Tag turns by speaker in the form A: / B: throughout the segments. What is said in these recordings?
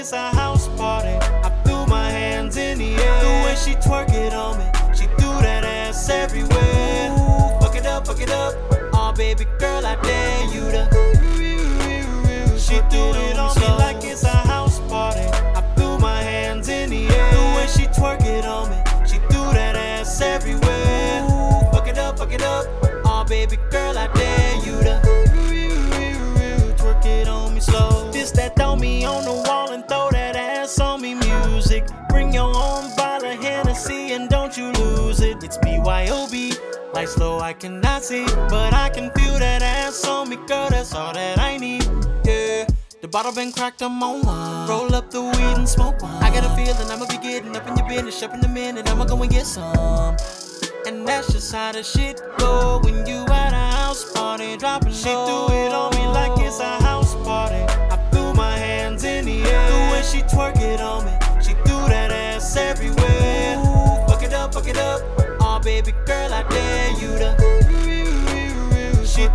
A: it's a house party. I threw my hands in the air. The way she twerk it on me, she threw that ass everywhere. Ooh, fuck it up, fuck it up. Oh, baby girl, I dare you to. She threw it on me like it's a house party. I threw my hands in the air. The way she twerk it on me, she threw that ass everywhere. Ooh, fuck it up, fuck it up. Oh, baby girl, I dare don't you lose it. It's BYOB. Lights low, I cannot see, but I can feel that ass on me, girl. That's all that I need. Yeah. The bottle been cracked, I'm on one. Roll up the weed and smoke one. I got a feeling I'ma be getting up in your business, up in a minute. I'ma go and get some. And that's just how the shit go when you at a house party, dropping threw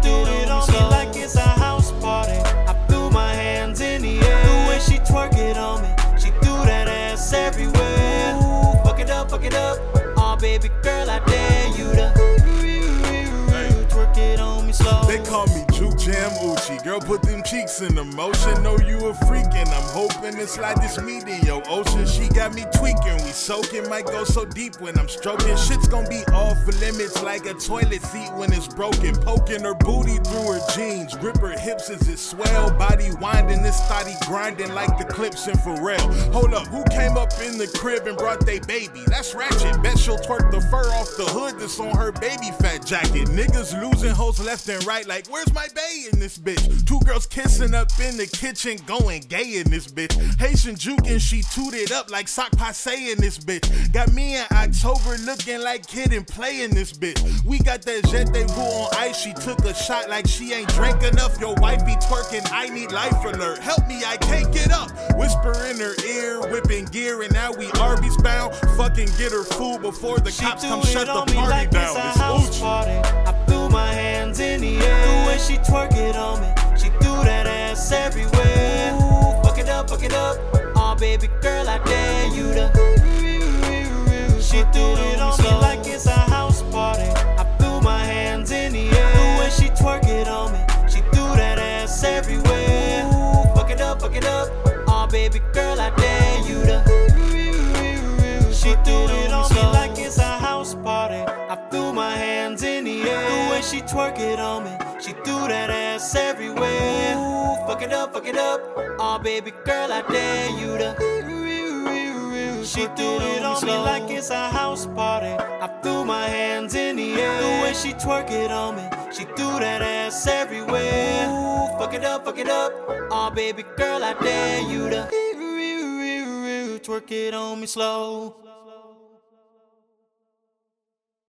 A: it on me like it's a house party. I threw my hands in the air. The way she it on me, she threw that ass everywhere. Ooh, fuck it up, fuck it up. Oh, baby girl, I dare you Girl,
B: put them cheeks in the motion. Know you a freak, and I'm hoping to slide this meat in your ocean. She got me tweaking. We soaking, might go so deep when I'm stroking. Shit's gonna be off the limits like a toilet seat when it's broken. Poking her booty through her jeans. Grip her hips as it swell. Body winding, this thotty grinding like the clips in Pharrell. Hold up, who came up in the crib and brought they baby? That's ratchet. Bet she'll twerk the fur off the hood that's on her baby fat jacket. Niggas losing hoes left and right, like, where's my bae in this bitch? Two girls kissing up in the kitchen, going gay in this bitch. Haitian juke and she tooted up like sak pase in this bitch. Got me in October looking like Kid 'n Play in this bitch. We got that jet they on ice. She took a shot like she ain't drank enough. Your wife be twerking, I need life alert. Help me, I can't get up. Whisper in her ear, whipping gear, and now we Arby's bound. Fucking get her food before the
A: She
B: cops come shut the party
A: like
B: down.
A: Ass everywhere. Ooh, fuck it up, fuck it up. Oh, baby girl, I dare you to. She threw it on me like it's a house party. I threw my hands in the air. The way she twerk it on me, she threw that ass everywhere. Ooh, fuck it up, fuck it up. Oh, baby girl, I dare you to. She threw it on me like it's a house party. I threw my hands in the air. The way she twerk it on me, it up, fuck it up. Oh, baby girl, I dare you to. She threw it on me like it's a house party. I threw my hands in the air. The way she twerk it on me, she threw that ass everywhere. Ooh, fuck it up, fuck it up. Oh, baby girl, I dare you to. Twerk it on me slow.